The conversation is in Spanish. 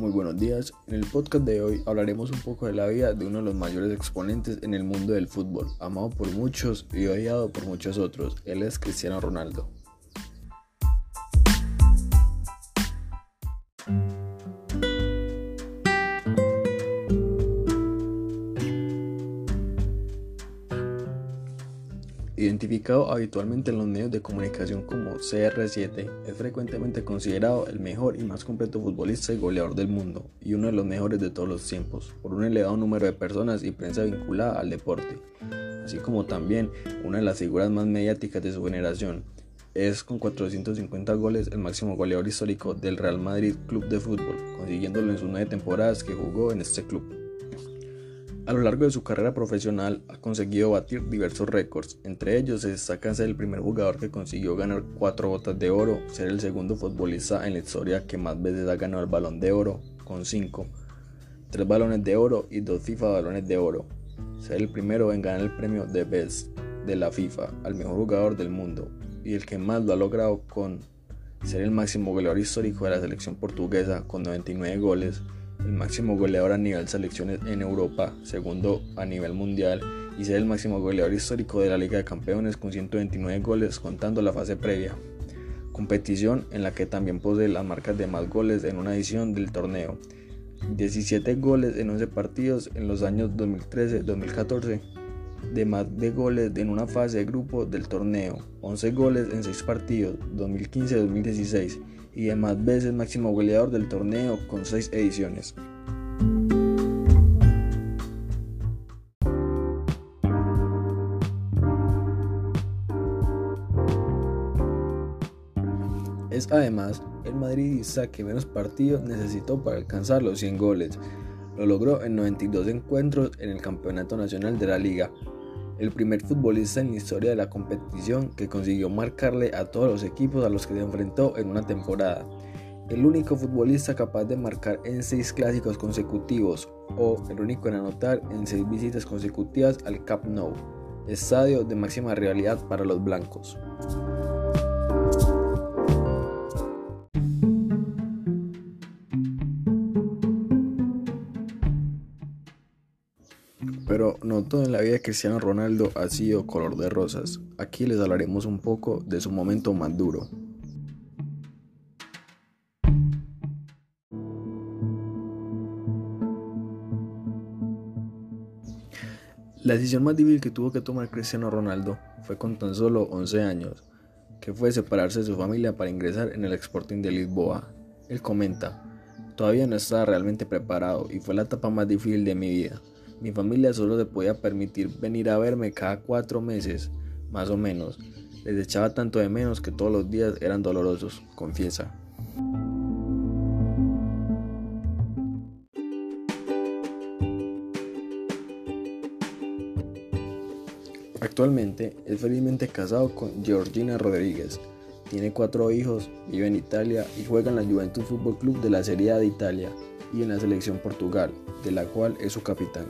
Muy buenos días. En el podcast de hoy hablaremos un poco de la vida de uno de los mayores exponentes en el mundo del fútbol, amado por muchos y odiado por muchos otros. Él es Cristiano Ronaldo. Identificado habitualmente en los medios de comunicación como CR7, es frecuentemente considerado el mejor y más completo futbolista y goleador del mundo, y uno de los mejores de todos los tiempos, por un elevado número de personas y prensa vinculada al deporte, así como también una de las figuras más mediáticas de su generación. Es con 450 goles el máximo goleador histórico del Real Madrid Club de Fútbol, consiguiéndolo en sus nueve temporadas que jugó en este club. A lo largo de su carrera profesional ha conseguido batir diversos récords, entre ellos se destaca ser el primer jugador que consiguió ganar cuatro botas de oro, ser el segundo futbolista en la historia que más veces ha ganado el balón de oro, con 5, 3 balones de oro y 2 FIFA balones de oro, ser el primero en ganar el premio de Best de la FIFA al mejor jugador del mundo y el que más lo ha logrado con ser el máximo goleador histórico de la selección portuguesa con 99 goles el máximo goleador a nivel selecciones en Europa, segundo a nivel mundial y ser el máximo goleador histórico de la Liga de Campeones con 129 goles contando la fase previa. Competición en la que también posee las marcas de más goles en una edición del torneo. 17 goles en 11 partidos en los años 2013-2014 de más de goles en una fase de grupo del torneo, 11 goles en 6 partidos 2015-2016 y de más veces máximo goleador del torneo con 6 ediciones. Es además el madridista que menos partidos necesitó para alcanzar los 100 goles. Lo logró en 92 encuentros en el Campeonato Nacional de la Liga, el primer futbolista en la historia de la competición que consiguió marcarle a todos los equipos a los que se enfrentó en una temporada. El único futbolista capaz de marcar en seis clásicos consecutivos o el único en anotar en seis visitas consecutivas al Camp Nou, estadio de máxima rivalidad para los blancos. Pero no todo en la vida de Cristiano Ronaldo ha sido color de rosas. Aquí les hablaremos un poco de su momento más duro. La decisión más difícil que tuvo que tomar Cristiano Ronaldo fue con tan solo 11 años, que fue separarse de su familia para ingresar en el Sporting de Lisboa. Él comenta, todavía no estaba realmente preparado y fue la etapa más difícil de mi vida. Mi familia solo se podía permitir venir a verme cada cuatro meses, más o menos. Les echaba tanto de menos que todos los días eran dolorosos, confiesa. Actualmente es felizmente casado con Georgina Rodríguez. Tiene cuatro hijos, vive en Italia y juega en la Juventus Fútbol Club de la Serie A de Italia y en la selección Portugal, de la cual es su capitán.